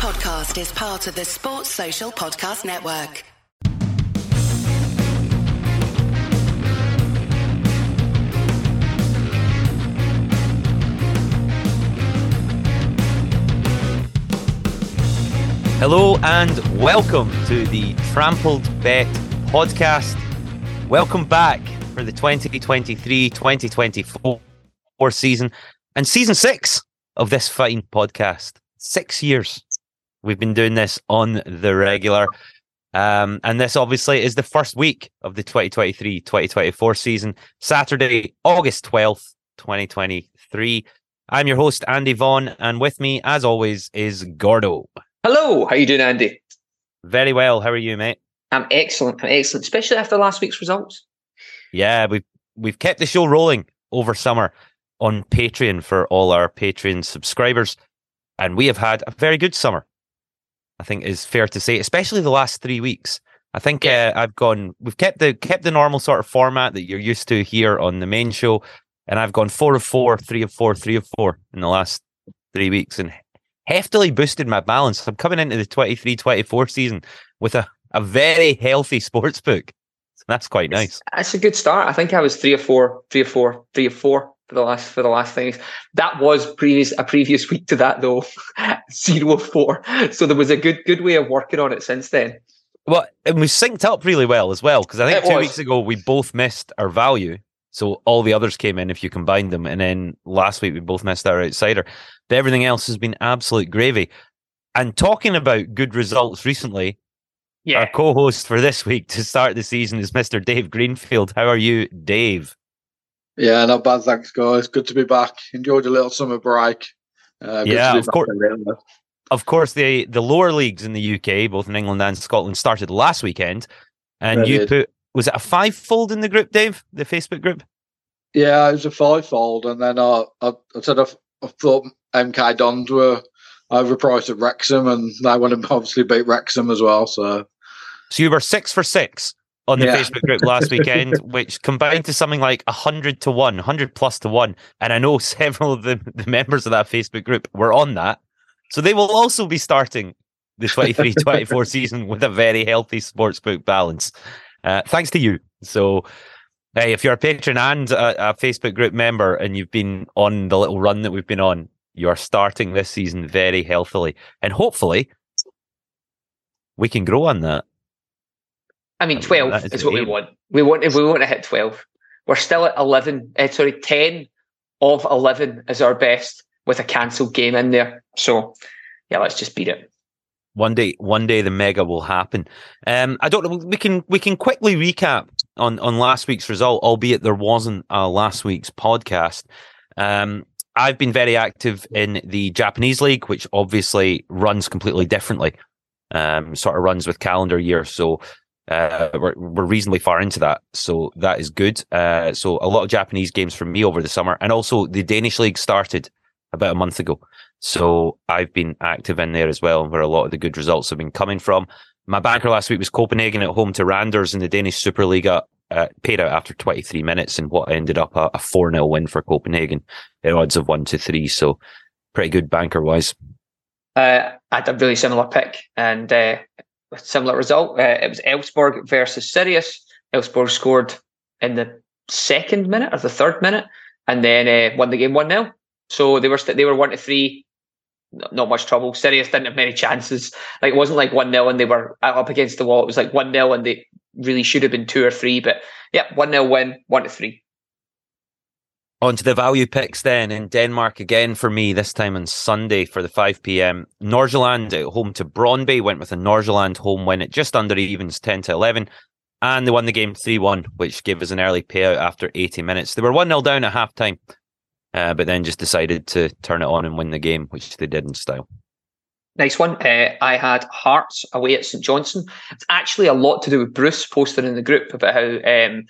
podcast is part of the Sports Social Podcast Network. Hello and welcome to the Trampled Bet podcast. Welcome back for the 2023 2024 season and season six of this fine podcast. Six years we've been doing this on the regular. Um, and this obviously is the first week of the 2023 2024 season, Saturday, August 12th, 2023. I'm your host, Andy Vaughan, and with me, as always, is Gordo. Hello, how you doing, Andy? Very well. How are you, mate? I'm excellent. I'm excellent, especially after last week's results. Yeah, we've we've kept the show rolling over summer on Patreon for all our Patreon subscribers, and we have had a very good summer. I think is fair to say, especially the last three weeks. I think uh, I've gone. We've kept the kept the normal sort of format that you're used to here on the main show, and I've gone four of four, three of four, three of four in the last three weeks, and heftily boosted my balance. I'm coming into the 23-24 season with a, a very healthy sports book. So that's quite nice. That's a good start. I think I was three or four, three or four, three or four for the last for the last things. That was previous a previous week to that though, zero four. So there was a good good way of working on it since then. Well, and we synced up really well as well because I think it two was. weeks ago we both missed our value, so all the others came in if you combined them, and then last week we both missed our outsider. But everything else has been absolute gravy. And talking about good results recently, yeah. our co-host for this week to start the season is Mr. Dave Greenfield. How are you, Dave? Yeah, not bad, thanks, guys. Good to be back. Enjoyed a little summer break. Uh, yeah, of course. Of course, the the lower leagues in the UK, both in England and Scotland, started last weekend, and you put was it a five fold in the group, Dave? The Facebook group. Yeah, it was a five fold, and then uh, I, I said I, I thought MK Dons were overpriced at Wrexham, and they went to obviously beat Wrexham as well. So, so you were six for six on the yeah. Facebook group last weekend, which combined to something like 100 to 1, 100 plus to 1. And I know several of the, the members of that Facebook group were on that. So they will also be starting the 23 24 season with a very healthy sportsbook balance. Uh, thanks to you. So, hey, if you're a patron and a, a, Facebook group member and you've been on the little run that we've been on, you are starting this season very healthily. And hopefully, we can grow on that. I mean, twelve is, is what we want. We want if we want to hit twelve. We're still at eleven. Uh, sorry, ten of eleven is our best with a cancelled game in there. So yeah, let's just beat it. One day, one day, the mega will happen. Um, I don't know. We can we can quickly recap on on last week's result, albeit there wasn't a last week's podcast. Um, I've been very active in the Japanese league, which obviously runs completely differently. Um, sort of runs with calendar year, so uh, we're, we're reasonably far into that, so that is good. Uh, so a lot of Japanese games for me over the summer, and also the Danish league started about a month ago, so I've been active in there as well, and where a lot of the good results have been coming from. My banker last week was Copenhagen at home to Randers in the Danish Superliga. Uh, paid out after 23 minutes in what ended up a, a 4 0 win for Copenhagen odds of 1 to 3. So pretty good banker wise. Uh, I had a really similar pick, and uh, similar result. Uh, it was Elfsborg versus Sirius. Elfsborg scored in the second minute or the third minute, and then uh, won the game one 0 So they were st- they were one to three. Not much trouble. Sirius didn't have many chances. Like it wasn't like one 0 and they were up against the wall. It was like one 0 and they really should have been two or three. But yeah, one 0 win, one to three. On to the value picks then in Denmark again for me, this time on Sunday for the 5 p.m. Nordsjælland at home to Brøndby went with a Nordsjælland home win at just under evens 10 to 11. And they won the game 3 1, which gave us an early payout after 80 minutes. They were 1 0 down at half time, uh, but then just decided to turn it on and win the game, which they did in style. Nice one. Uh, I had Hearts away at St Johnstone. It's actually a lot to do with Bruce posting in the group about how um,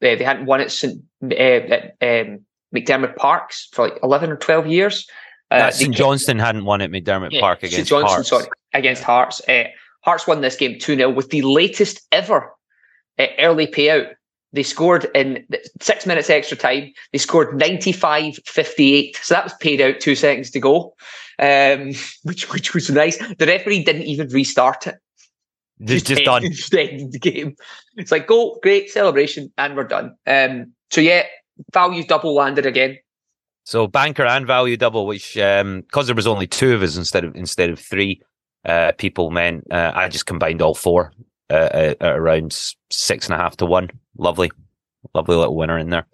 they, they hadn't won at St. Uh, um, McDiarmid Parks for like 11 or 12 years. Uh, St Johnstone hadn't won at McDiarmid yeah, Park against St Johnstone, Hearts. Sorry, against Hearts. Uh, Hearts won this game 2 0 with the latest ever uh, early payout They scored in six minutes extra time. They scored 95 58. So that was paid out two seconds to go, um, which, which was nice. The referee didn't even restart it. Just, just done. The game. It's like, go, great celebration, and we're done. Um, so, yeah, value double landed again. So banker and value double, which um because there was only two of us instead of instead of three uh people meant uh, I just combined all four uh, at, at around six and a half to one. Lovely, lovely little winner in there.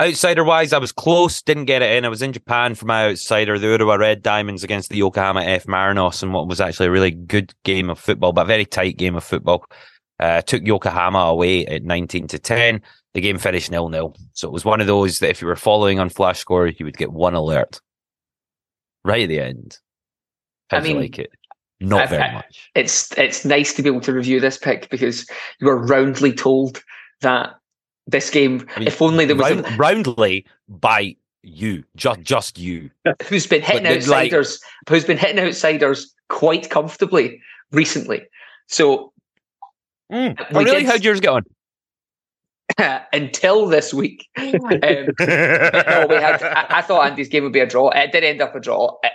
Outsider wise, I was close, didn't get it in. I was in Japan for my outsider, the Urawa Red Diamonds against the Yokohama F Marinos, and what was actually a really good game of football, but a very tight game of football. Uh, took Yokohama away at 19 to 10 the game finished nil nil. So it was one of those that if you were following on Flash Score, you would get one alert right at the end. How I mean, like it? Not I- very I- much. It's it's nice to be able to review this pick because you were roundly told that this game, mean, if only there was a, roundly by you, just just you. who's been hitting But then, like- outsiders, who's been hitting outsiders quite comfortably recently. So hmm, We really? did- How'd yours get on? until this week, um, no, we had. I, I thought Andy's game would be a draw. It did end up a draw. It,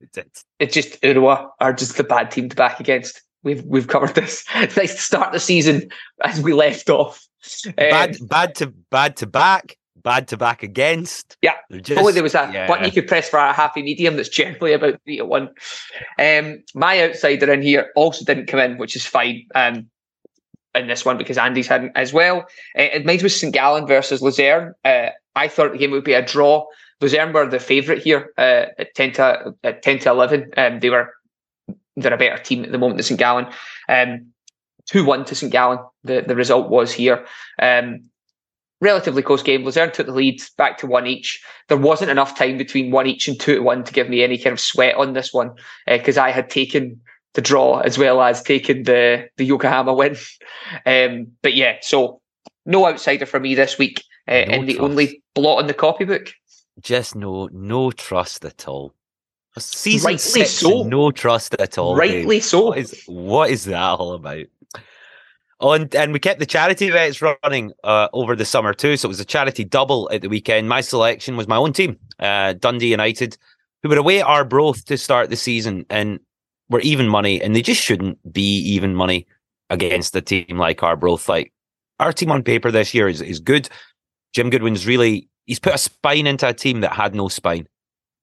It's- it's- it's just Urawa are just the bad team to back against. We've we've covered this. It's nice to start the season as we left off. Um, bad, bad to bad to back, bad to back against. Yeah. They're only there was a yeah. button you could press for a happy medium that's generally about three to one. Um, my outsider in here also didn't come in, which is fine. Um, in this one because Andy's hadn't as well. Uh, mine was St Gallen versus Luzerne. Uh, I thought the game would be a draw. Luzerne were the favourite here uh, at ten to at ten to eleven. Um, they were they're a better team at the moment than St Gallen. Um, two one to St Gallen. The the result was here. Um, relatively close game. Luzerne took the lead back to one each. There wasn't enough time between one each and two to one to give me any kind of sweat on this one because I had taken the draw as well as taking the the Yokohama win. Um, but yeah, so no outsider for me this week, uh, No and the only blot on the copybook. just no no trust at all. Season Rightly six, so. no trust at all. Rightly so. What is what is that all about? Oh, and, and we kept the charity events running uh, over the summer too. So it was a charity double at the weekend. My selection was my own team, uh, Dundee United, who were away at Arbroath to start the season and were even money, and they just shouldn't be even money against a team like Arbroath. Like our team on paper this year is, is good. Jim Goodwin's really he's put a spine into a team that had no spine.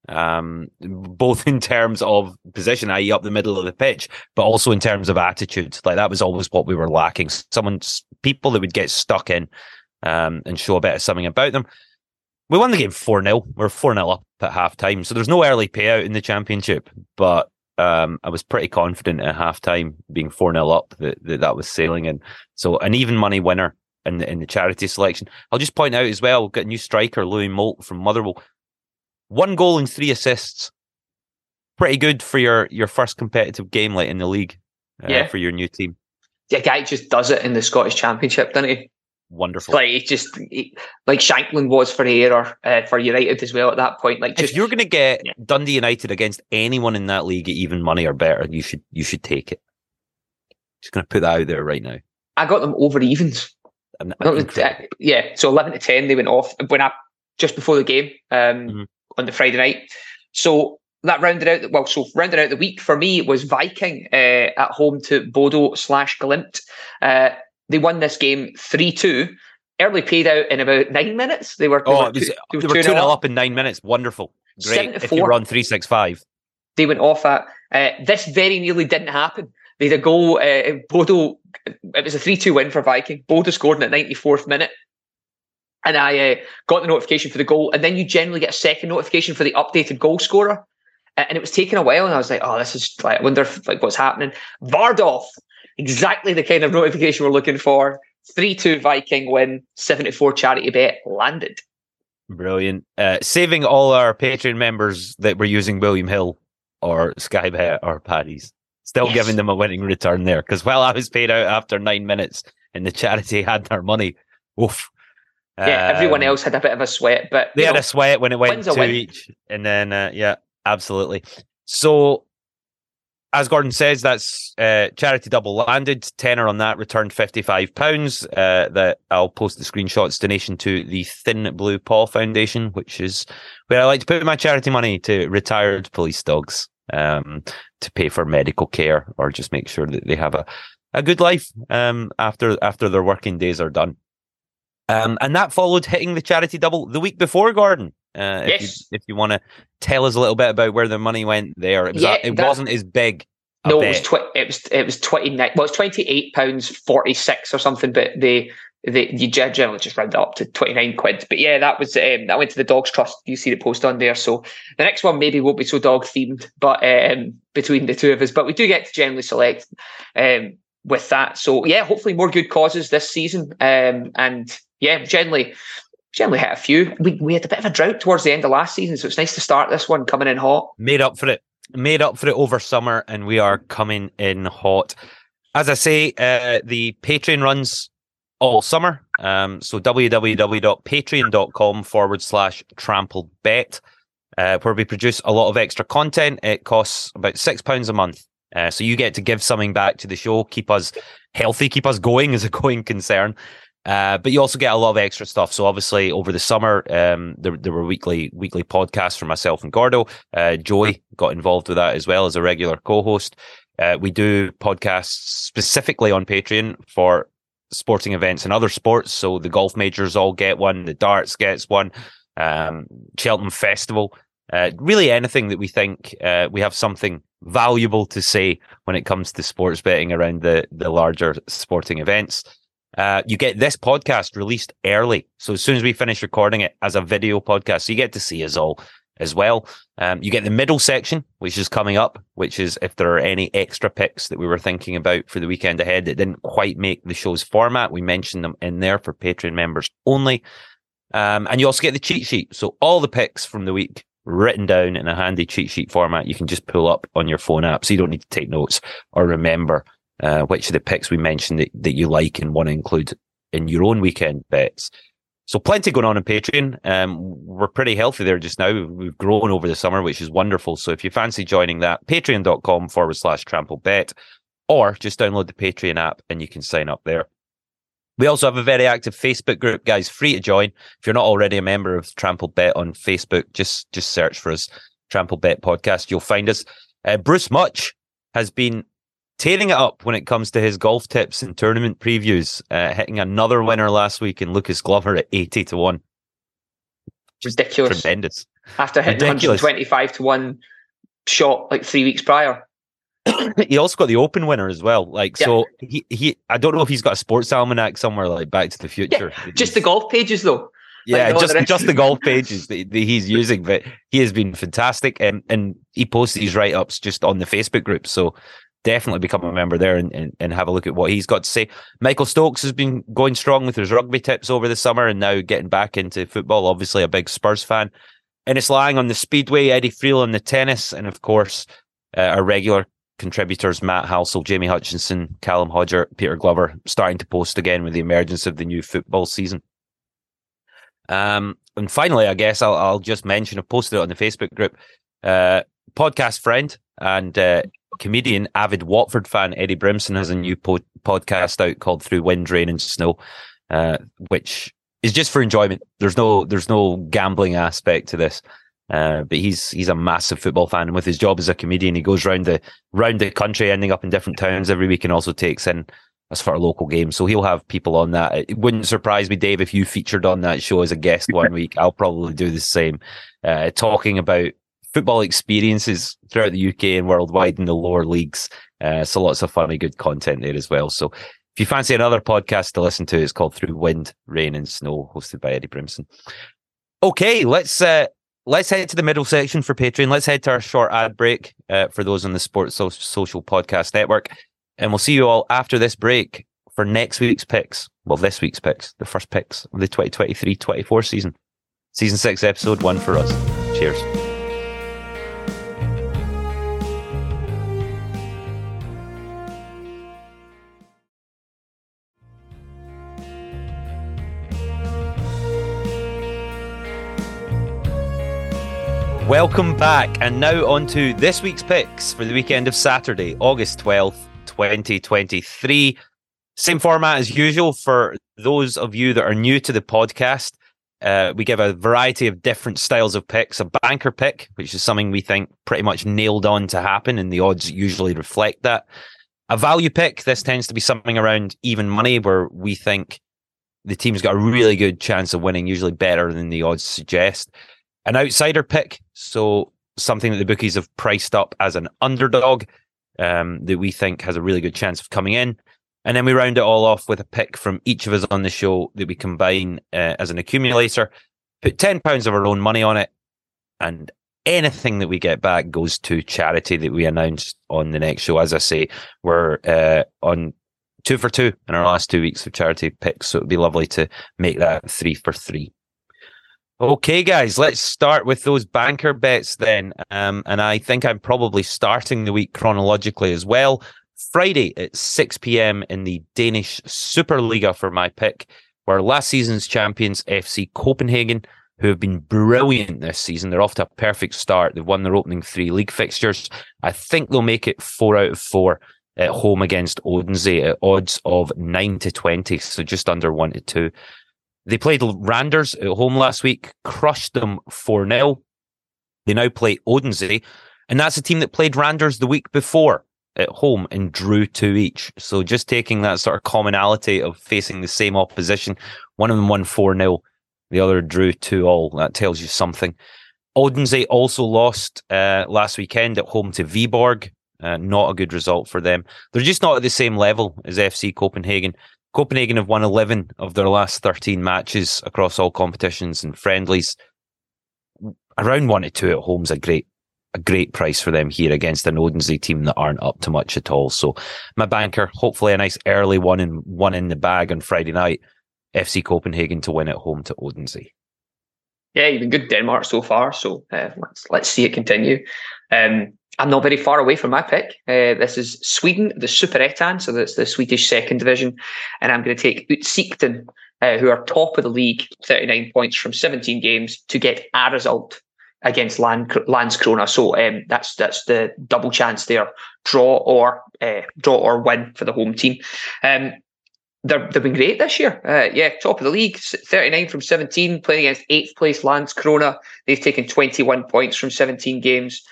Um, both in terms of position, i.e., up the middle of the pitch, but also in terms of attitude. Like that was always what we were lacking. Someone, people that would get stuck in um, and show a bit of something about them. We won the game 4 0. We're 4 0 up at half time. So there's no early payout in the championship, but um, I was pretty confident at halftime, being 4 0 up, that, that that was sailing And So an even money winner in the, in the charity selection. I'll just point out as well, we've got a new striker, Louis Moult from Motherwell. One goal and three assists. Pretty good for your, your first competitive game like in the league uh, Yeah. for your new team. Yeah, guy just does it in the Scottish Championship, doesn't he? Wonderful. Like it's just like Shankland was for Ayr or uh, for United as well at that point. Like if you're going to get Yeah. Dundee United against anyone in that league at even money or better, you should you should take it. Just going to put that out there right now. I got them over evens. I'm, it- uh, yeah, so eleven to ten they went off when I just before the game um, Mhm. on the Friday night. So that rounded out. Well, so rounded out the week for me was Viking uh, at home to Bodo slash Glimt. Uh, they won this game three two. Early paid out in about nine minutes. They were they Oh, were was, two- they were were 2 2-0 up in nine minutes. Wonderful. Great. to If you on 365. they went off at. Uh, this very nearly didn't happen. They had a goal. Uh, Bodo. It was a three-two win for Viking. Bodo scored in the ninety-fourth minute, and I uh, got the notification for the goal. And then you generally get a second notification for the updated goal scorer. Uh, and it was taking a while, and I was like, "Oh, this is like, I wonder if, like what's happening." Vardov, exactly the kind of notification we're looking for. Three-two Viking win. Seventy-four charity bet landed. Brilliant. Uh, saving all our Patreon members that were using William Hill or Skybet or Paddy's. Still Yes. giving them a winning return there. Because while I was paid out after nine minutes and the charity had their money, oof. Yeah, everyone Um, else had a bit of a sweat, but They you had a sweat when it went win's a two win. each. And then, uh, yeah, absolutely. So as Gordon says, that's uh, charity double landed. Tenner on that returned fifty-five pounds. Uh, that I'll post the screenshots. Donation to the Thin Blue Paw Foundation, which is where I like to put my charity money to retired police dogs um, to pay for medical care or just make sure that they have a, a good life um, after after their working days are done. Um, and that followed hitting the charity double the week before, Gordon. Uh, if Yes. you, if you want to tell us a little bit about where the money went there, it, was Yeah, it that- wasn't as big. No, it was bet. tw- it was it was twenty nine. Well, it's twenty eight pounds forty six or something. But they they you ge- generally just round it up to twenty nine quid. But yeah, that was um, that went to the Dogs Trust. You see the post on there. So the next one maybe won't be so dog themed, but um, between the two of us, but we do get to generally select um, with that. So yeah, hopefully more good causes this season. Um, and yeah, generally. Generally hit a few. We, we had a bit of a drought towards the end of last season, so it's nice to start this one coming in hot. made up for it. Made up for it over summer and we are coming in hot. As i say uh, the patreon runs all summer. Um, so www.patreon.com forward slash trampled bet uh, where we produce a lot of extra content. It costs about six pounds a month. Uh, so you get to give something back to the show keep us healthy keep us going as a going concern uh, but you also get a lot of extra stuff. So obviously over the summer, um, there, there were weekly weekly podcasts from myself and Gordo. Uh, Joey got involved with that as well as a regular co-host. Uh, we do podcasts specifically on Patreon for sporting events and other sports. So the golf majors all get one, the darts gets one, um, Cheltenham Festival. Uh, really anything that we think uh, we have something valuable to say when it comes to sports betting around the the larger sporting events. Uh, you get this podcast released early. So as soon as we finish recording it as a video podcast, so you get to see us all as well. Um, you get the middle section, which is coming up, which is if there are any extra picks that we were thinking about for the weekend ahead that didn't quite make the show's format, we mentioned them in there for Patreon members only. Um, and you also get the cheat sheet. So all the picks from the week written down in a handy cheat sheet format you can just pull up on your phone app. So you don't need to take notes or remember uh, which of the picks we mentioned that, that you like and want to include in your own weekend bets. So plenty going on on Patreon. Um, we're pretty healthy there just now. We've grown over the summer, which is wonderful. So if you fancy joining that, patreon.com forward slash trample bet, or just download the Patreon app and you can sign up there. We also have a very active Facebook group, guys, free to join. If you're not already a member of Trample Bet on Facebook, just just search for us, Trample Bet Podcast. You'll find us. Uh, Bruce Much has been tearing it up when it comes to his golf tips and tournament previews, uh, hitting another winner last week in Lucas Glover at 80 to 1. Ridiculous. Tremendous. After hitting Ridiculous. 125 to 1 shot like three weeks prior. he also got the open winner as well. Like, Yeah. so he, he, I don't know if he's got a sports almanac somewhere like Back to the Future. Just the golf pages, though. yeah, like just other just the golf pages that, that he's using, but he has been fantastic, and and he posts these write ups just on the Facebook group. So definitely become a member there and, and and have a look at what he's got to say. Michael Stokes has been going strong with his rugby tips over the summer, and now getting back into football. Obviously, a big Spurs fan. And it's lying on the speedway, Eddie Friel on the tennis, and of course, uh, our regular contributors Matt Halsell, Jamie Hutchinson, Callum Hodger, Peter Glover starting to post again with the emergence of the new football season. Um, and finally, I guess I'll, I'll just mention, I've posted it on the Facebook group, uh, podcast friend and uh, comedian, avid Watford fan, Eddie Brimson has a new po- podcast out called Through Wind, Rain and Snow, uh, which is just for enjoyment. There's no, there's no gambling aspect to this. Uh, but he's he's a massive football fan, and with his job as a comedian, he goes round the round the country, ending up in different towns every week, and also takes in a sort of local game. So he'll have people on that. It wouldn't surprise me, Dave, if you featured on that show as a guest one week. I'll probably do the same, uh, talking about football experiences throughout the UK and worldwide in the lower leagues. Uh, so lots of funny, good content there as well. So if you fancy another podcast to listen to, it's called Through Wind, Rain and Snow, hosted by Eddie Brimson. Okay, let's uh, let's head to the middle section for Patreon. Let's head to our short ad break uh, for those on the Sports so- Social Podcast Network. And we'll see you all after this break for next week's picks. Well, this week's picks, the first picks of the 2023 24 season. Season 6, episode 1 for us. Cheers. Welcome back, and now on to this week's picks for the weekend of Saturday, August 12th, 2023. Same format as usual for those of you that are new to the podcast. Uh, we give a variety of different styles of picks. A banker pick, which is something we think pretty much nailed on to happen, and the odds usually reflect that. A value pick, this tends to be something around even money, where we think the team's got a really good chance of winning, usually better than the odds suggest an outsider pick. So something that the bookies have priced up as an underdog um, that we think has a really good chance of coming in. And then we round it all off with a pick from each of us on the show that we combine uh, as an accumulator, put £10 of our own money on it, and anything that we get back goes to charity that we announced on the next show. As I say, we're uh, on two for two in our last two weeks of charity picks, so it'd be lovely to make that three for three. Okay, guys, let's start with those banker bets then. Um, and I think I'm probably starting the week chronologically as well. Friday at 6 p.m. in the Danish Superliga for my pick, where last season's champions FC Copenhagen, who have been brilliant this season, they're off to a perfect start. They've won their opening three league fixtures. I think they'll make it four out of four at home against Odense at odds of 9 to 20, so just under 1 to 2. They played Randers at home last week, crushed them 4 0. They now play Odense, and that's a team that played Randers the week before at home and drew two each. So just taking that sort of commonality of facing the same opposition, one of them won 4 0, the other drew 2 all. That tells you something. Odense also lost uh, last weekend at home to Viborg. Uh, not a good result for them. They're just not at the same level as FC Copenhagen. Copenhagen have won 11 of their last 13 matches across all competitions and friendlies. Around one to two at home is a great, a great price for them here against an Odense team that aren't up to much at all. So my banker, hopefully a nice early one and one in the bag on Friday night. FC Copenhagen to win at home to Odense. Yeah, you've been good Denmark so far, so uh, let's let's see it continue. Um, I'm not very far away from my pick. Uh, this is Sweden, the Superettan, so that's the Swedish second division, and I'm going to take Utsikten, uh, who are top of the league, 39 points from 17 games, to get a result against Land, Landskrona. So um, that's that's the double chance there: draw or uh, draw or win for the home team. Um, they're, they've been great this year. Uh, yeah, top of the league, 39 from 17, playing against eighth place Landskrona. They've taken 21 points from 17 games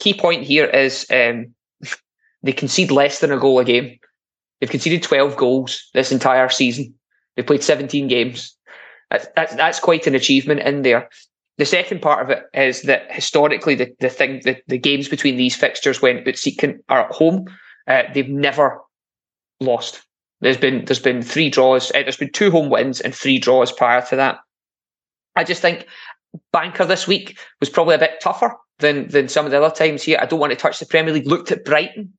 key point here is um, they concede less than a goal a game. They've conceded 12 goals this entire season. They've played 17 games. That's, that's, that's quite an achievement in there. The second part of it is that historically, the, the thing, the, the games between these fixtures when Utsikten are at home, uh, they've never lost. There's been there's been three draws. Uh, there's been two home wins and three draws prior to that. I just think banker this week was probably a bit tougher than than some of the other times here. I don't want to touch the Premier League. Looked at Brighton,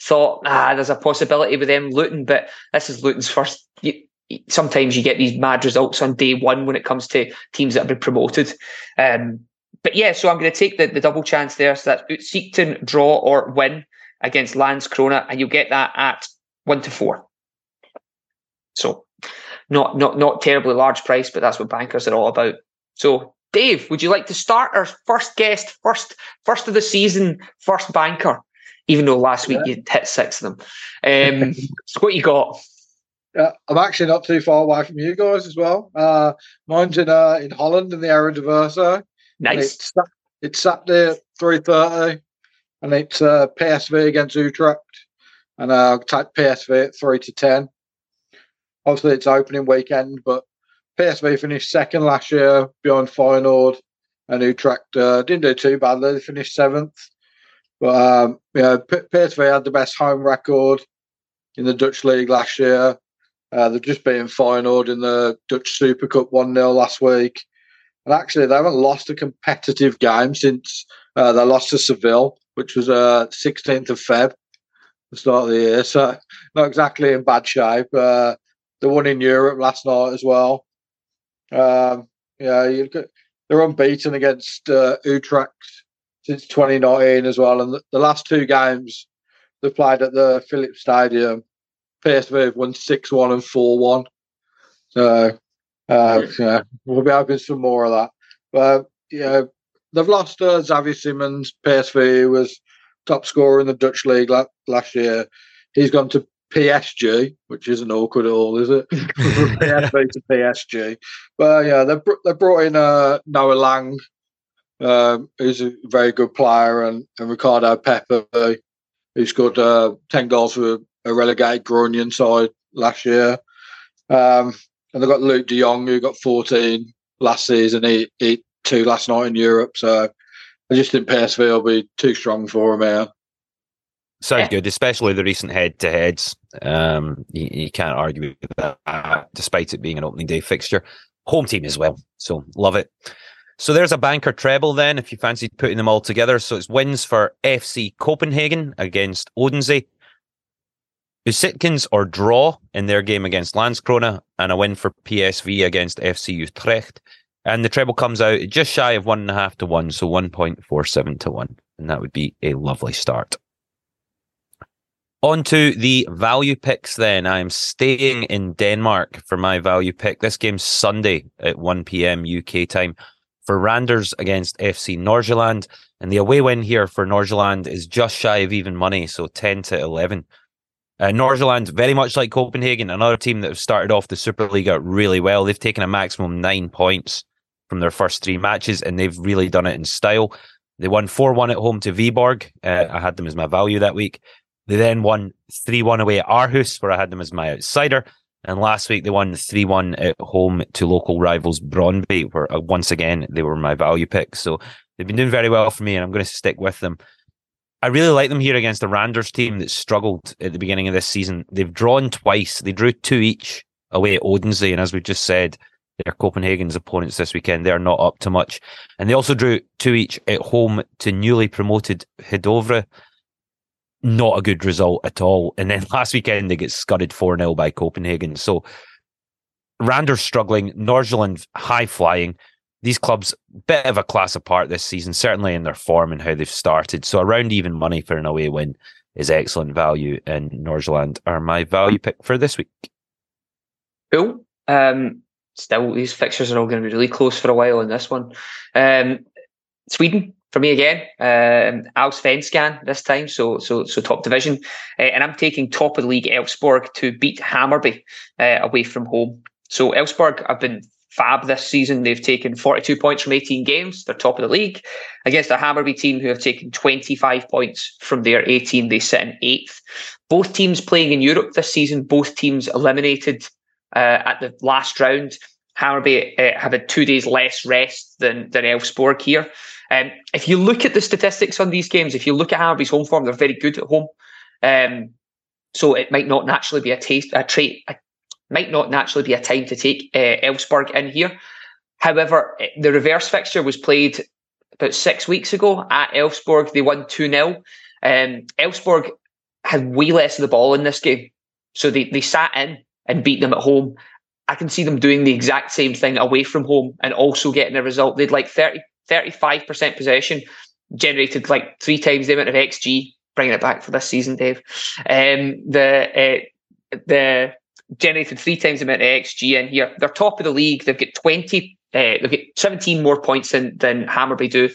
thought ah, there's a possibility with them Luton, but this is Luton's first. You, sometimes you get these mad results on day one when it comes to teams that have been promoted. Um, but yeah, so I'm going to take the, the double chance there. So that's Utsikten draw or win against Landskrona, and you'll get that at one to four. So not not not terribly large price, but that's what bankers are all about. So Dave, would you like to start our first guest, first first of the season, first banker? Even though last week yeah. you hit six of them. Um, so what you got? Uh, I'm actually not too far away from you guys as well. Uh, mine's in uh, in Holland in the Eredivisie. Nice. It's, it's Saturday three thirty, and it's uh, PSV against Utrecht, and I'll take PSV at three to ten. Obviously, it's opening weekend, but PSV finished second last year behind Feyenoord, and Utrecht uh, didn't do too badly. They finished seventh. But um, yeah, PSV had the best home record in the Dutch league last year. Uh, they've just beaten Feyenoord in the Dutch Super Cup 1 0 last week. And actually, they haven't lost a competitive game since uh, they lost to Seville, which was uh, 16th of Feb, the start of the year. So, not exactly in bad shape. Uh, they won in Europe last night as well. Um, yeah, you've got, they're unbeaten against uh, Utrecht since 2019 as well. And the, the, last two games they played at the Philips Stadium, PSV have won 6 1 and 4 1. So, uh, yeah, we'll be hoping for more of that. But, yeah, they've lost uh, Xavier Simons, PSV, who was top scorer in the Dutch league la- last year. He's gone to PSG, which isn't awkward at all, is it? PSV to PSG. But yeah, they've, br- they brought in uh, Noah Lang, um, who's a very good player, and, and Ricardo Pepi, who scored uh, 10 goals for a relegated Groningen side last year. Um, and they've got Luuk de Jong, who got 14 last season, he, he two last night in Europe. So I just think PSV will be too strong for him, man. Sounds Yeah. good, especially the recent head to heads. Um, you, you can't argue with that, despite it being an opening day fixture. Home team as well. So love it. So there's a banker treble then, if you fancy putting them all together. So it's wins for FC Copenhagen against Odense, Utsiktens or draw in their game against Landskrona, and a win for PSV against FC Utrecht. And the treble comes out just shy of one and a half to one, so 1.47 to one. And that would be a lovely start. On to the value picks then. I'm staying in Denmark for my value pick. This game's Sunday at 1 p.m. UK time for Randers against FC Nordsjælland. And the away win here for Nordsjælland is just shy of even money, so 10 to 11. Uh, Nordsjælland, very much like Copenhagen, another team that have started off the Superliga really well. They've taken a maximum nine points from their first three matches, and they've really done it in style. They won 4 1 at home to Viborg. Uh, I had them as my value that week. They then won 3 1 away at Aarhus, where I had them as my outsider. And last week they won 3 1 at home to local rivals Brøndby, where uh, once again they were my value pick. So they've been doing very well for me, and I'm going to stick with them. I really like them here against the Randers team that struggled at the beginning of this season. They've drawn twice. They drew two each away at Odense, and as we've just said, they're Copenhagen's opponents this weekend. They're not up to much. And they also drew two each at home to newly promoted Hvidovre. Not a good result at all. And then last weekend they get scudded 4 0 by Copenhagen. So Randers struggling, Nordsjælland high flying. These clubs, bit of a class apart this season, certainly in their form and how they've started. So around even money for an away win is excellent value. And Nordsjælland are my value pick for this week. Cool. Um, still, these fixtures are all going to be really close for a while in this one. Um, Sweden for me again. Um, Allsvenskan this time, so so so top division, uh, and I'm taking top of the league Elfsborg to beat Hammarby uh, away from home. So Elfsborg have been fab this season. They've taken 42 points from 18 games. They're top of the league against a Hammarby team who have taken 25 points from their 18. They sit in eighth. Both teams playing in Europe this season. Both teams eliminated uh, at the last round. Hammarby uh, have had two days less rest than than Elfsborg here. Um, if you look at the statistics on these games, if you look at Hammarby's home form, they're very good at home. Um, so it might not naturally be a taste a trait. A, might not naturally be a time to take uh, Elfsborg in here. However, eh, the reverse fixture was played about six weeks ago at Elfsborg. They won 2 0. Um, Elfsborg had way less of the ball in this game. So they, they sat in and beat them at home. I can see them doing the exact same thing away from home and also getting a result. They'd like 30, 35% possession, generated like three times the amount of XG, bringing it back for this season, Dave. Um, the uh, the generated three times the amount of XG in here. They're top of the league. They've got 20, uh, they've got 17 more points than, than Hammarby do.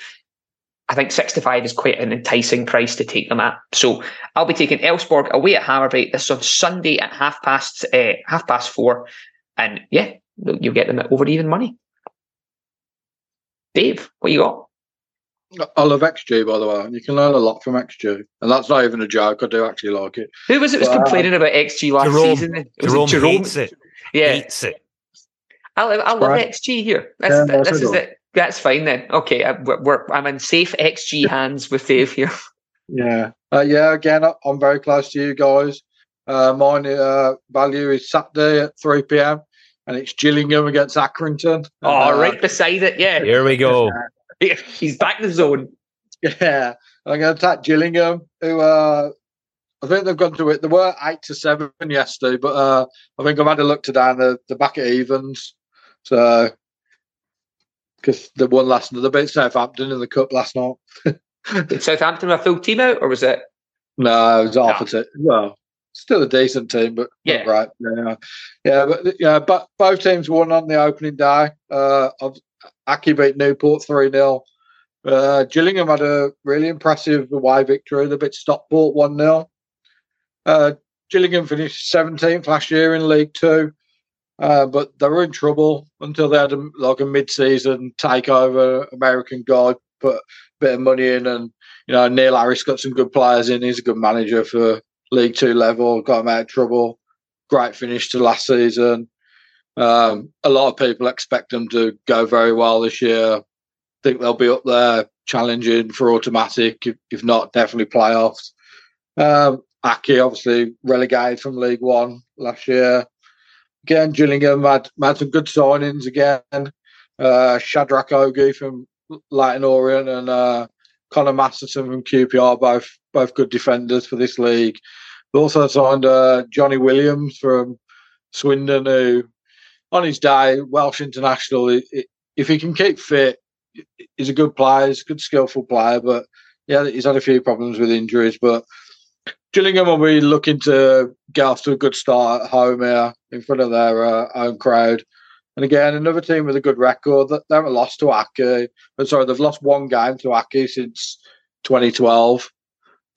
I think 65 is quite an enticing price to take them at. So I'll be taking Elfsborg away at Hammarby. This is on Sunday at half past uh, half past four. And yeah, you'll get them at over even money. Dave, what you got? I love XG, by the way. You can learn a lot from XG. And that's not even a joke. I do actually like it. Who was it was Wow. complaining about XG last Jerome. season? It was Jerome, Jerome. hates it. Yeah, Hates it. I, love- I love Right. XG here. That's, Yeah, that- this is it. That's fine then. Okay, I, we're, we're, I'm in safe XG hands with Dave here. Yeah. Uh, yeah, again, I'm very close to you guys. Uh, mine uh, value is Saturday at 3 p.m. and it's Gillingham against Accrington. Oh, Uh, right beside it. Yeah, Here we go. he's back in the zone. Yeah. I'm going to attack Gillingham, who uh, I think they've gone to it. They were 8 to 7 yesterday, but uh, I think I've had a look today and they're, they're back at evens. So, because they won last night. They beat Southampton in the Cup last night. Did Southampton have a full team out, or was it? No, it was half No. a team. Well, still a decent team, but Yeah. not right. Yeah, yeah, but yeah, but both teams won on the opening day. Uh, of Accy beat Newport three 0 Uh, Gillingham had a really impressive away victory. They beat Stockport 1 0. Uh, Gillingham finished 17th last year in League Two, uh, but they were in trouble until they had a, like a mid season takeover. American guy put a bit of money in, and you know, Neil Harris got some good players in. He's a good manager for League Two level, got him out of trouble. Great finish to last season. Um, a lot of people expect them to go very well this year. think they'll be up there challenging for automatic, if, if not, definitely playoffs. Um, Accy obviously relegated from League One last year. Again, Gillingham had, had some good signings again. Uh, Shadrach Ogie from Leyton Orient and uh, Conor Masterson from QPR, both both good defenders for this league. They also signed uh, Jonny Williams from Swindon, who on his day, Welsh international. If he can keep fit, he's a good player. He's a good, skillful player. But yeah, he's had a few problems with injuries. But Gillingham will be looking to get off to a good start at home here in front of their uh, own crowd. And again, another team with a good record. That they haven't lost to Accy. But sorry, they've lost one game to Accy since 2012.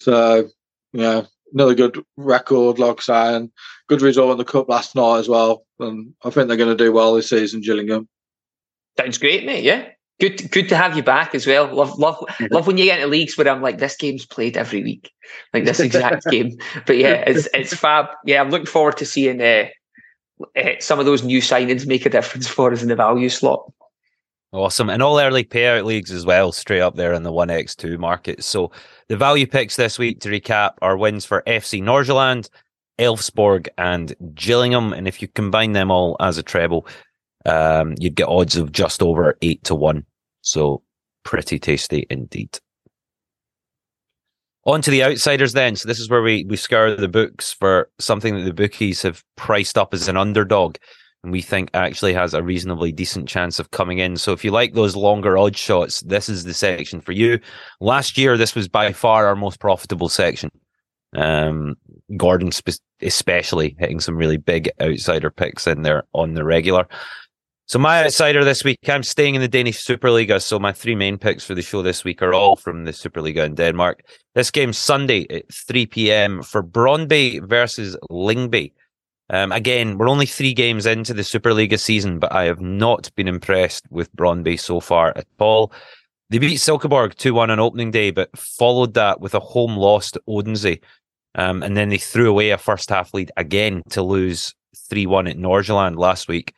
So, yeah, another good record, like saying, good result in the cup last night as well. And I think they're going to do well this season, Gillingham. Sounds great, mate. Yeah, good, good to have you back as well. Love, love, mm-hmm. love when you get into leagues where I'm like, this game's played every week, like this exact game. But yeah, it's it's fab. Yeah, I'm looking forward to seeing uh, uh, some of those new signings make a difference for us in the value slot. Awesome. And all early payout leagues as well, straight up there in the 1x2 market. So the value picks this week to recap are wins for FC Nordsjælland, Elfsborg, and Gillingham. And if you combine them all as a treble, um, you'd get odds of just over eight to one. So pretty tasty indeed. On to the outsiders then. So this is where we, we scour the books for something that the bookies have priced up as an underdog and we think actually has a reasonably decent chance of coming in. So if you like those longer odd shots, this is the section for you. Last year, this was by far our most profitable section. Um, Gordon spe- especially hitting some really big outsider picks in there on the regular. So my outsider this week, I'm staying in the Danish Superliga. So my three main picks for the show this week are all from the Superliga in Denmark. This game Sunday at 3 p.m. for Brøndby versus Lyngby. Um, again, we're only three games into the Superliga season, but I have not been impressed with Brøndby so far at all. They beat Silkeborg 2 1 on opening day, but followed that with a home loss to Odense. Um, and then they threw away a first half lead again to lose 3 1 at Nordsjælland last week.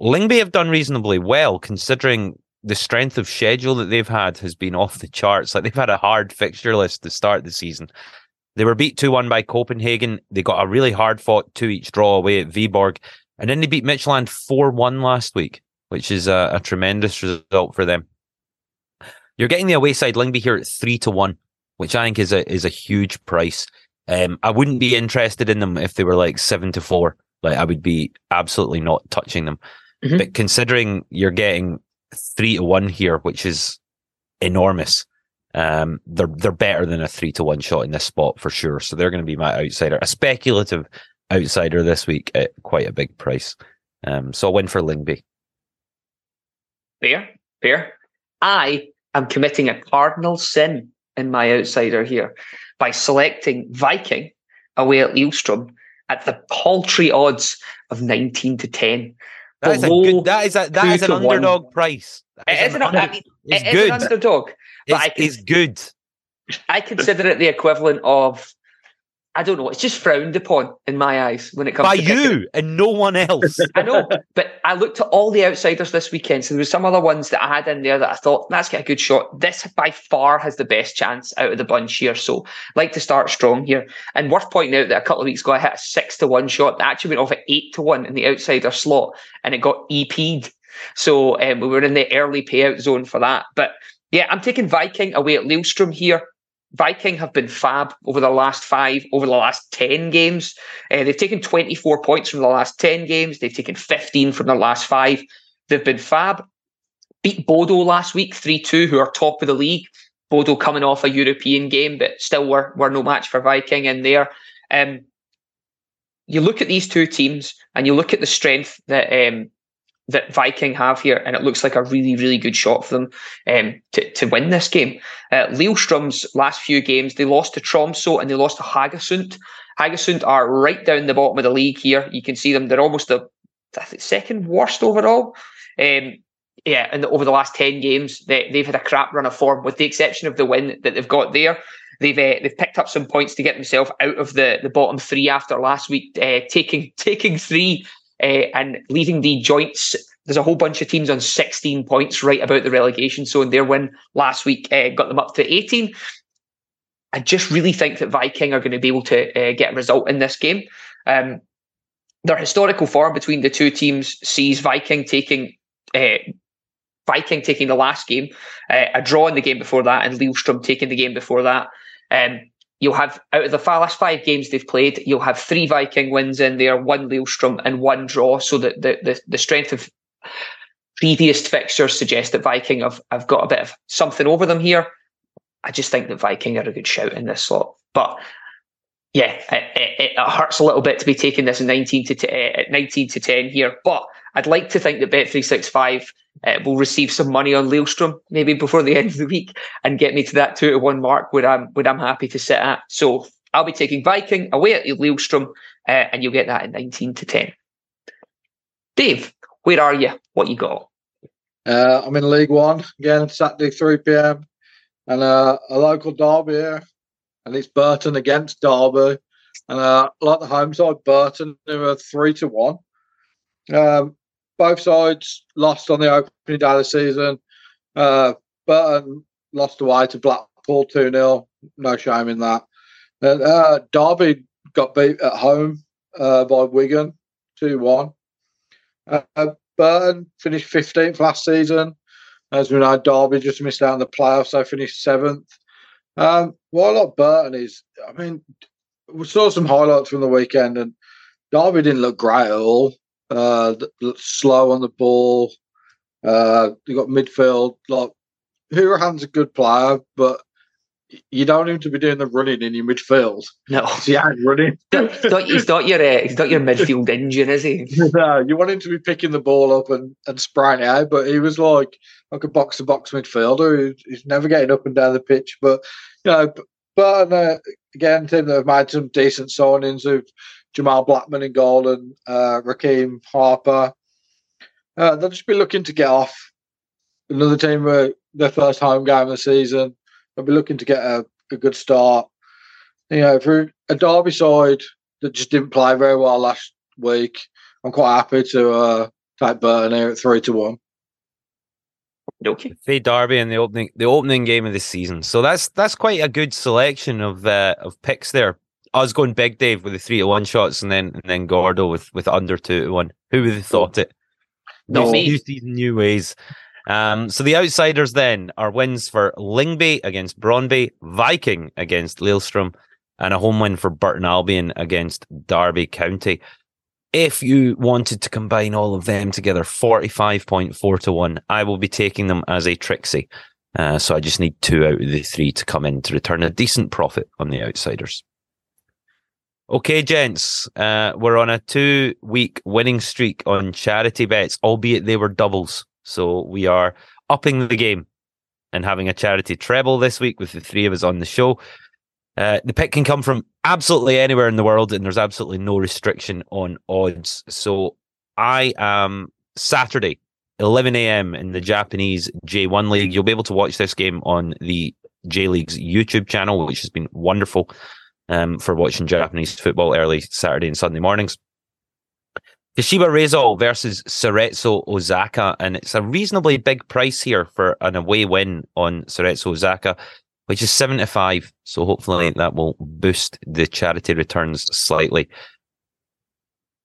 Lyngby have done reasonably well considering the strength of schedule that they've had has been off the charts. Like they've had a hard fixture list to start the season. They were beat 2 1 by Copenhagen. They got a really hard fought 2 each draw away at Viborg. And then they beat Midtjylland 4 1 last week, which is a, a, tremendous result for them. You're getting the away side Lyngby here at 3 to 1, which I think is a is a huge price. Um, I wouldn't be interested in them if they were like 7 to 4. Like I would be absolutely not touching them. Mm-hmm. But considering you're getting three to one here, which is enormous, um, they're they're better than a three to one shot in this spot for sure. So they're going to be my outsider, a speculative outsider this week at quite a big price. Um, so a win for Lyngby. Fair, fair. I am committing a cardinal sin in my outsider here by selecting Viking away at Lillestrøm at the paltry odds of 19 to 10. That is, a good, that is, a, that is an underdog one. price. It is, an, I mean, it's it good. an underdog. But it's, I good. I consider it the equivalent of I don't know. It's just frowned upon in my eyes when it comes by to you picking. and no one else. I know, but I looked at all the outsiders this weekend. So there were some other ones that I had in there that I thought that's got a good shot. This by far has the best chance out of the bunch here. So like to start strong here. And worth pointing out that a couple of weeks ago I hit a six to one shot that actually went off at eight to one in the outsider slot, and it got EP'd. So um, we were in the early payout zone for that. But yeah, I'm taking Viking away at Lillestrøm here. Viking have been fab over the last five, over the last 10 games. Uh, they've taken 24 points from the last 10 games. They've taken 15 from the last five. They've been fab. Beat Bodo last week 3 2, who are top of the league. Bodo coming off a European game, but still were, were no match for Viking in there. Um, you look at these two teams and you look at the strength that um, that Viking have here, and it looks like a really, really good shot for them um, to, to win this game. Uh, Lillestrøm's last few games, they lost to Tromsø and they lost to Haugesund. Haugesund are right down the bottom of the league here. You can see them; they're almost the second worst overall. Um, yeah, and over the last ten games, they, they've had a crap run of form, with the exception of the win that they've got there. They've uh, they've picked up some points to get themselves out of the, the bottom three after last week, uh, taking taking three uh, and leaving the joints. There's a whole bunch of teams on 16 points right about the relegation zone. Their win last week uh, got them up to 18. I just really think that Viking are going to be able to uh, get a result in this game. Um, their historical form between the two teams sees Viking taking Viking taking the last game, a draw in the game before that, and Lillestrøm taking the game before that. Um, you'll have out of the last five games they've played, you'll have three Viking wins in there, one Lillestrøm, and one draw. So that the, the the strength of previous fixtures suggest that Viking have, have got a bit of something over them here. I just think that Viking are a good shout in this slot, but yeah, it, it, it hurts a little bit to be taking this 19 to t- uh, 19 to 10 here, but I'd like to think that Bet365 uh, will receive some money on Lillestrøm maybe before the end of the week and get me to that two to one mark where I'm where I'm happy to sit at. So I'll be taking Viking away at Lillestrøm, uh, and you'll get that at 19 to 10. Dave, where are you? What you got? Uh, I'm in League One again, Saturday 3 p.m. and uh, a local derby here, and it's Burton against Derby, and uh, like the home side Burton, who are three to one. Um, both sides lost on the opening day of the season. Uh, Burton lost away to Blackpool 2 0. No shame in that. And, uh, Derby got beat at home uh, by Wigan 2 1. Uh, Burton finished 15th last season. As we know, Derby just missed out on the playoffs, so finished seventh. Um, what I like Burton is, I mean, we saw some highlights from the weekend, and Derby didn't look great at all uh, slow on the ball. Uh, you got midfield. Like Hourihane's a good player, but you don't need to be doing the running in your midfield. No, he ain't running. he's, not, he's not your uh, he's not your midfield engine, is he? No, you want him to be picking the ball up and and spraying out, but he was like like a box to box midfielder. He's never getting up and down the pitch, but you know. But uh, again, team that have made some decent signings who've Jamal Blackman in goal and uh, Rekeem Harper. Uh, they'll just be looking to get off. Another team, uh, their first home game of the season. They'll be looking to get a, a good start. You know, for a Derby side that just didn't play very well last week, I'm quite happy to uh, take Burton here at three to one. Okay. Faye Derby in the opening the opening game of the season. So that's that's quite a good selection of uh, of picks there. I was going big Dave with the three to one shots, and then and then Gordo with with under two to one. Who would have thought it? Not new, me. New season, new ways. Um, so the outsiders then are wins for Lyngby against Brondby, Viking against Lillestrøm, and a home win for Burton Albion against Derby County. If you wanted to combine all of them together, 45.4 to 1, I will be taking them as a Trixie. Uh, so I just need two out of the three to come in to return a decent profit on the outsiders. Okay, gents, uh, we're on a two week winning streak on charity bets, albeit they were doubles. So we are upping the game and having a charity treble this week with the three of us on the show. Uh, the pick can come from absolutely anywhere in the world, and there's absolutely no restriction on odds. So I am Saturday, 11 a.m. in the Japanese J1 League. You'll be able to watch this game on the J League's YouTube channel, which has been wonderful um, for watching Japanese football early Saturday and Sunday mornings. Kashiwa Reysol versus Cerezo Osaka, and it's a reasonably big price here for an away win on Cerezo Osaka, which is 75. So hopefully that will boost the charity returns slightly.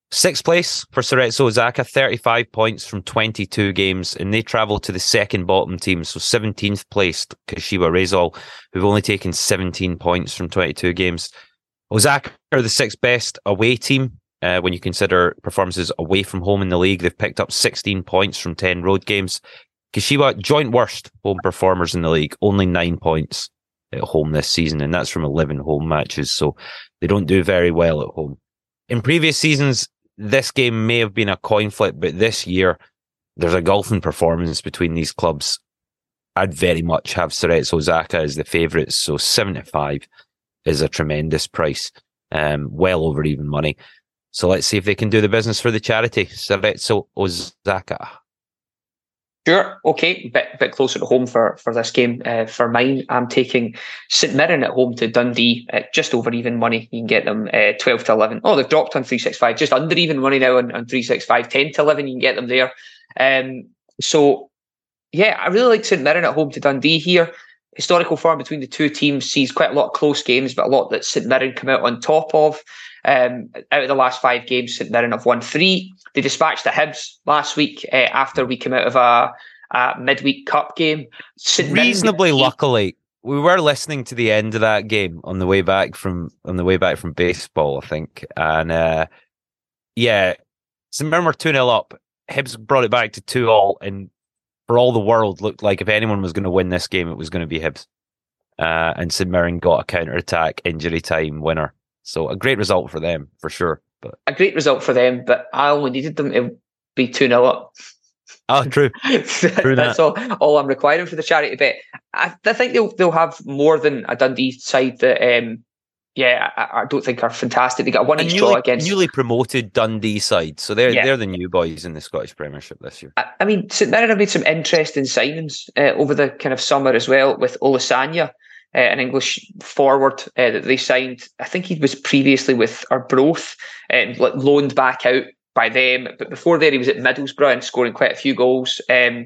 Sixth place for Cerezo Osaka, 35 points from 22 games, and they travel to the second bottom team. So 17th placed Kashiwa Reysol, who've only taken 17 points from 22 games. Osaka are the sixth best away team uh, when you consider performances away from home in the league. They've picked up 16 points from 10 road games. Kashiwa, joint worst home performers in the league, only nine points at home this season, and that's from 11 home matches. So they don't do very well at home. In previous seasons, this game may have been a coin flip, but this year, there's a golfing performance between these clubs. I'd very much have Cerezo Osaka as the favourites. So 75 is a tremendous price, um, well over even money. So let's see if they can do the business for the charity. Cerezo Osaka. Sure. Okay. Bit bit closer to home for for this game. Uh, for mine, I'm taking St Mirren at home to Dundee at just over even money. You can get them uh, 12 to 11. Oh, they've dropped on 365, just under even money now on, on 365. 10 to 11, you can get them there. Um, so, yeah, I really like St Mirren at home to Dundee here. Historical form between the two teams sees quite a lot of close games, but a lot that St Mirren come out on top of. Um, out of the last five games, St Mirren have won three. They dispatched the Hibs last week uh, after we came out of a, a midweek cup game. St. Reasonably Mirren, luckily, we were listening to the end of that game on the way back from on the way back from baseball, I think, and uh, yeah, St Mirren were two 0 up. Hibs brought it back to two all, and for all the world, looked like if anyone was going to win this game, it was going to be Hibs. Uh, and St Mirren got a counter attack injury time winner. So a great result for them for sure. But a great result for them, but I only needed them to be 2 0 up. Oh, true. true That's all, all I'm requiring for the charity bet. I, I, think they'll they'll have more than a Dundee side that, um, yeah, I, I, don't think are fantastic. They got one each draw against newly promoted Dundee side, so they're yeah. they're the new boys in the Scottish Premiership this year. I, I mean, St Mirren have made some interesting signings uh, over the kind of summer as well with Olusanya uh, an English forward uh, that they signed. I think he was previously with Arbroath and uh, loaned back out by them. But before there, he was at Middlesbrough and scoring quite a few goals. Um,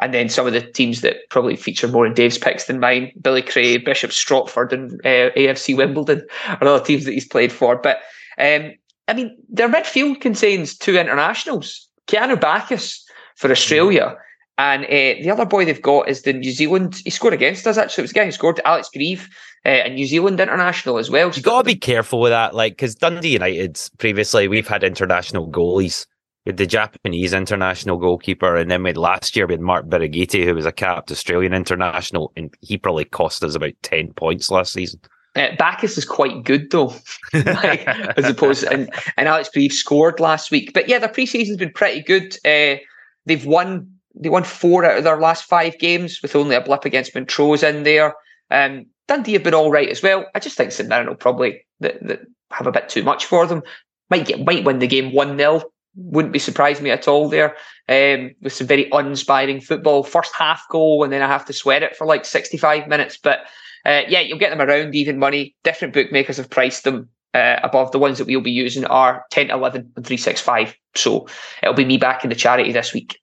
and then some of the teams that probably feature more in Dave's picks than mine, Billericay, Bishop Stortford, and uh, AFC Wimbledon are other teams that he's played for. But um, I mean, their midfield contains two internationals. Keanu Baccus for Australia and uh, the other boy they've got is the New Zealand. He scored against us actually. It was a guy who scored, Alex Greive, uh, a New Zealand international as well. You've got to be careful with that, like because Dundee United previously we've had international goalies. We had the Japanese international goalkeeper, and then we had, last year we had Mark Birighitti, who was a capped Australian international, and he probably cost us about ten points last season. Uh, Baccus is quite good though, like, as opposed and and Alex Greive scored last week. But yeah, their preseason's been pretty good. Uh, they've won they won four out of their last five games with only a blip against Montrose in there. Um, Dundee have been all right as well. I just think St Mirren will probably have a bit too much for them. Might get might win the game one 0 Wouldn't be surprised me at all there. Um, with some very uninspiring football. First half goal, and then I have to sweat it for like sixty five minutes. But uh, yeah, you'll get them around even money. Different bookmakers have priced them uh, above the ones that we'll be using are 10 11 and 365. So it'll be me back in the charity this week.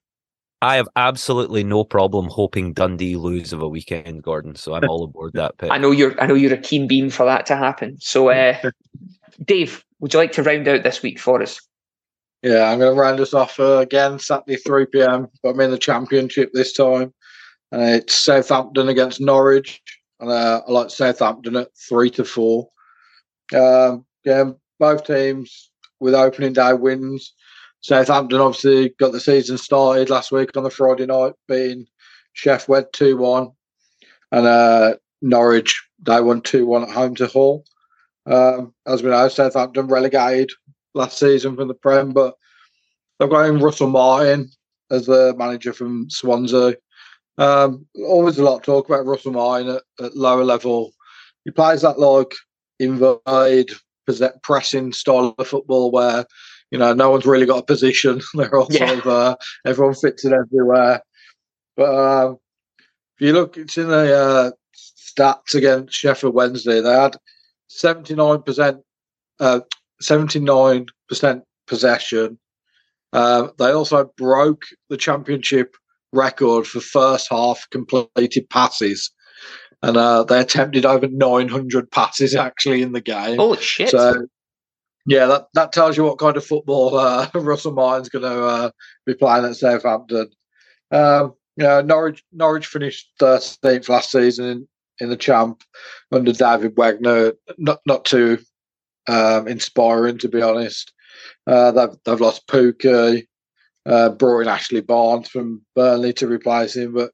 I have absolutely no problem hoping Dundee lose of a weekend, Gordon. So I'm all aboard that pick. I know you're. I know you're a keen bean for that to happen. So, uh, Dave, would you like to round out this week for us? Yeah, I'm going to round us off uh, again Saturday 3 p.m. But I'm in the Championship this time, and it's Southampton against Norwich, and uh, I like Southampton at three to four. Um, yeah, both teams with opening day wins. Southampton obviously got the season started last week on the Friday night, being Sheff Wed 2 1. And uh, Norwich, they won 2 1 at home to Hull. Um, as we know, Southampton relegated last season from the Prem, but they've got in Russell Martin as the manager from Swansea. Um, always a lot of talk about Russell Martin at, at lower level. He plays that like inverted pressing style of football where you know, no one's really got a position. They're all yeah. sort of uh, everyone fits in everywhere. But uh, if you look, it's in the uh, stats against Sheffield Wednesday. They had seventy nine percent, uh, seventy nine percent possession. Uh, they also broke the championship record for first half completed passes. And uh, they attempted over 900 passes actually in the game. Holy shit. So yeah, that, that tells you what kind of football uh, Russell Martin's going to uh, be playing at Southampton. Um, yeah, Norwich Norwich finished thirteenth last season in, in, the champ under David Wagner. Not not too um, inspiring to be honest. Uh, they've they've lost Pukki, uh, brought in Ashley Barnes from Burnley to replace him, but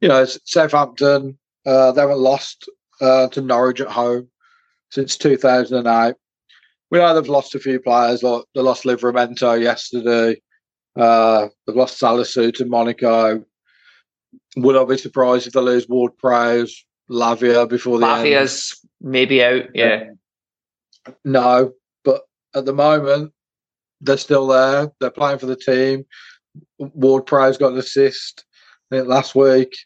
you know Southampton uh, they haven't lost uh, to Norwich at home since 2008 we know they've lost a few players. Like they lost Livramento yesterday. Uh, they've lost Salisu to Monaco. Would I be surprised if they lose Ward Prowse, Lavia before the Lavia's end? maybe out, yeah. No, but at the moment, they're still there. They're playing for the team. Ward Prowse got an assist I think, last week.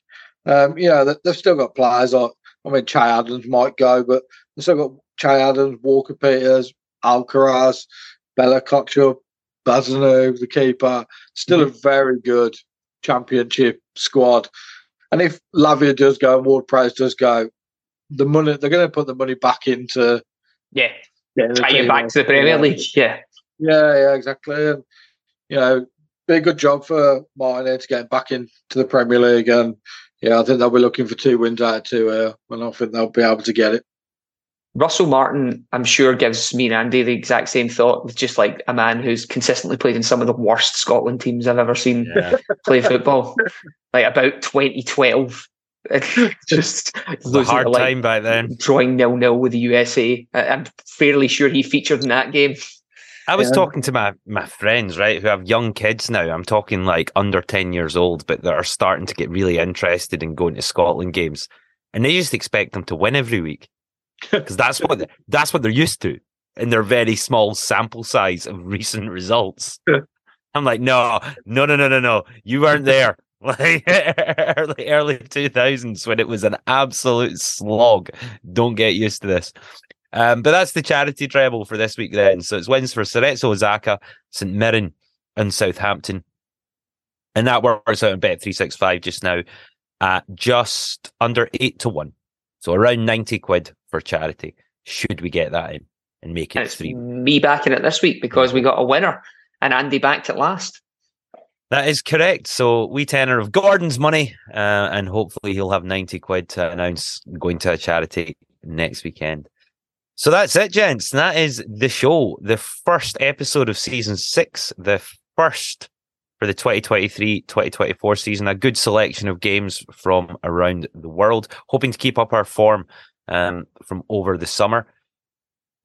Um, you know, they've still got players. Like, I mean, Che Adams might go, but they've still got Che Adams, Walker Peters, Alcaraz, Bella Kotchap, Bazunu, the keeper. Still mm-hmm. a very good championship squad. And if Lavia does go and Ward Prowse does go, the money they're going to put the money back into yeah, try you back to the Premier League. Yeah, yeah, yeah, exactly. And you know, be a good job for Martin to get back into the Premier League. And yeah, I think they'll be looking for two wins out of two here, and I think they'll be able to get it. Russell Martin, I'm sure, gives me and Andy the exact same thought. With just like a man who's consistently played in some of the worst Scotland teams I've ever seen yeah. play football. like about 2012, just a hard time back then. Drawing nil nil with the USA. I'm fairly sure he featured in that game. I was yeah. talking to my my friends, right, who have young kids now. I'm talking like under ten years old, but that are starting to get really interested in going to Scotland games, and they just expect them to win every week because that's what that's what they're used to in their very small sample size of recent results. I'm like, no, no, no, no, no, no. You weren't there. Like early early two thousands when it was an absolute slog. Don't get used to this. Um, but that's the charity treble for this week then. So it's wins for Cerezo Osaka, St Mirren, and Southampton. And that works out in bet three six five just now at just under eight to one. So around ninety quid for charity. Should we get that in and make it it's three? Me backing it this week because we got a winner and Andy backed it last. That is correct. So we tenor of Gordon's money, uh, and hopefully he'll have 90 quid to announce going to a charity next weekend. So that's it, gents. That is the show. The first episode of season six, the first for the 2023-2024 season. A good selection of games from around the world. Hoping to keep up our form um, from over the summer.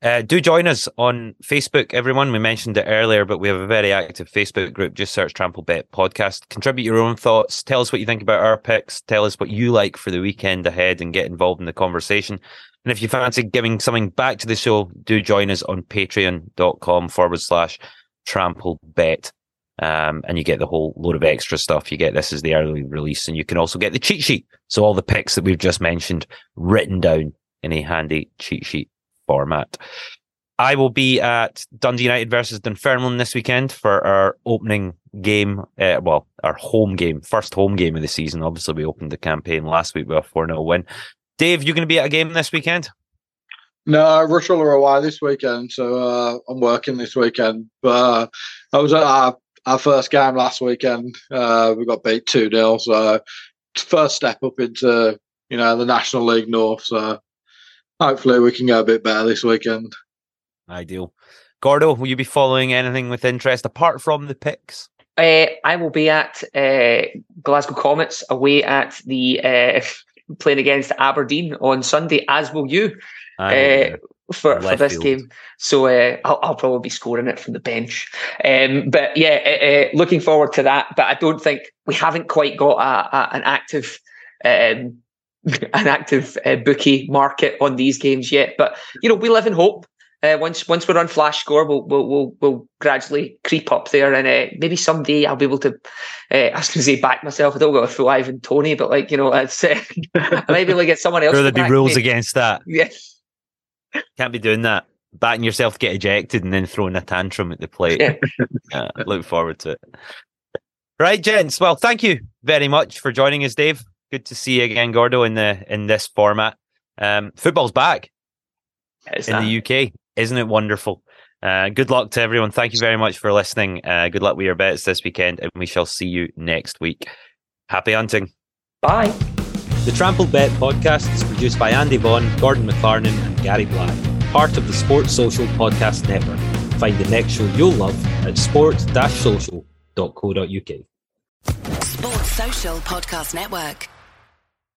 Uh, do join us on Facebook, everyone. We mentioned it earlier, but we have a very active Facebook group. Just search Trampled Bet Podcast. Contribute your own thoughts. Tell us what you think about our picks. Tell us what you like for the weekend ahead and get involved in the conversation. And if you fancy giving something back to the show, do join us on patreon.com forward slash trample bet. Um, and you get the whole load of extra stuff. You get this as the early release, and you can also get the cheat sheet. So all the picks that we've just mentioned written down in a handy cheat sheet format. I will be at Dundee United versus Dunfermline this weekend for our opening game. Uh, well, our home game, first home game of the season. Obviously, we opened the campaign last week with a 4 0 win. Dave, you going to be at a game this weekend? No, Rushall are away this weekend, so uh, I'm working this weekend. But uh, I was at our, first game last weekend. Uh, we got beat 2 0, so first step up into you know the National League North. So hopefully we can go a bit better this weekend. Ideal. Gordo, will you be following anything with interest apart from the picks? Uh, I will be at uh, Glasgow Comets away at the uh, playing against Aberdeen on Sunday, as will you. For, for this field. game. So uh, I'll, I'll, probably be scoring it from the bench. Um, but yeah, uh, uh, looking forward to that. But I don't think we haven't quite got a, a, an active. Um, an active uh, bookie market on these games yet, but you know we live in hope. Uh, once once we're on flash score, we'll we'll we'll, we'll gradually creep up there, and uh, maybe someday I'll be able to. Uh, I was going to say back myself. I don't go full Ivan Toney, but like you know, it's, uh, I might be able to get someone else. Sure, there'd be rules me. against that. Yeah, can't be doing that. Batting yourself to get ejected and then throwing a tantrum at the plate. Yeah. look forward to it. Right, gents. Well, thank you very much for joining us, Dave. Good to see you again, Gordo, in the in this format. Um, football's back in that. the UK, isn't it wonderful? Uh, good luck to everyone. Thank you very much for listening. Uh, good luck with your bets this weekend, and we shall see you next week. Happy hunting. Bye. The Trampled Bet podcast is produced by Andy Vaughan, Gordon McLarnon, and Gary Black, part of the Sports Social Podcast Network. Find the next show you'll love at sports-social.co.uk. Sports Social Podcast Network.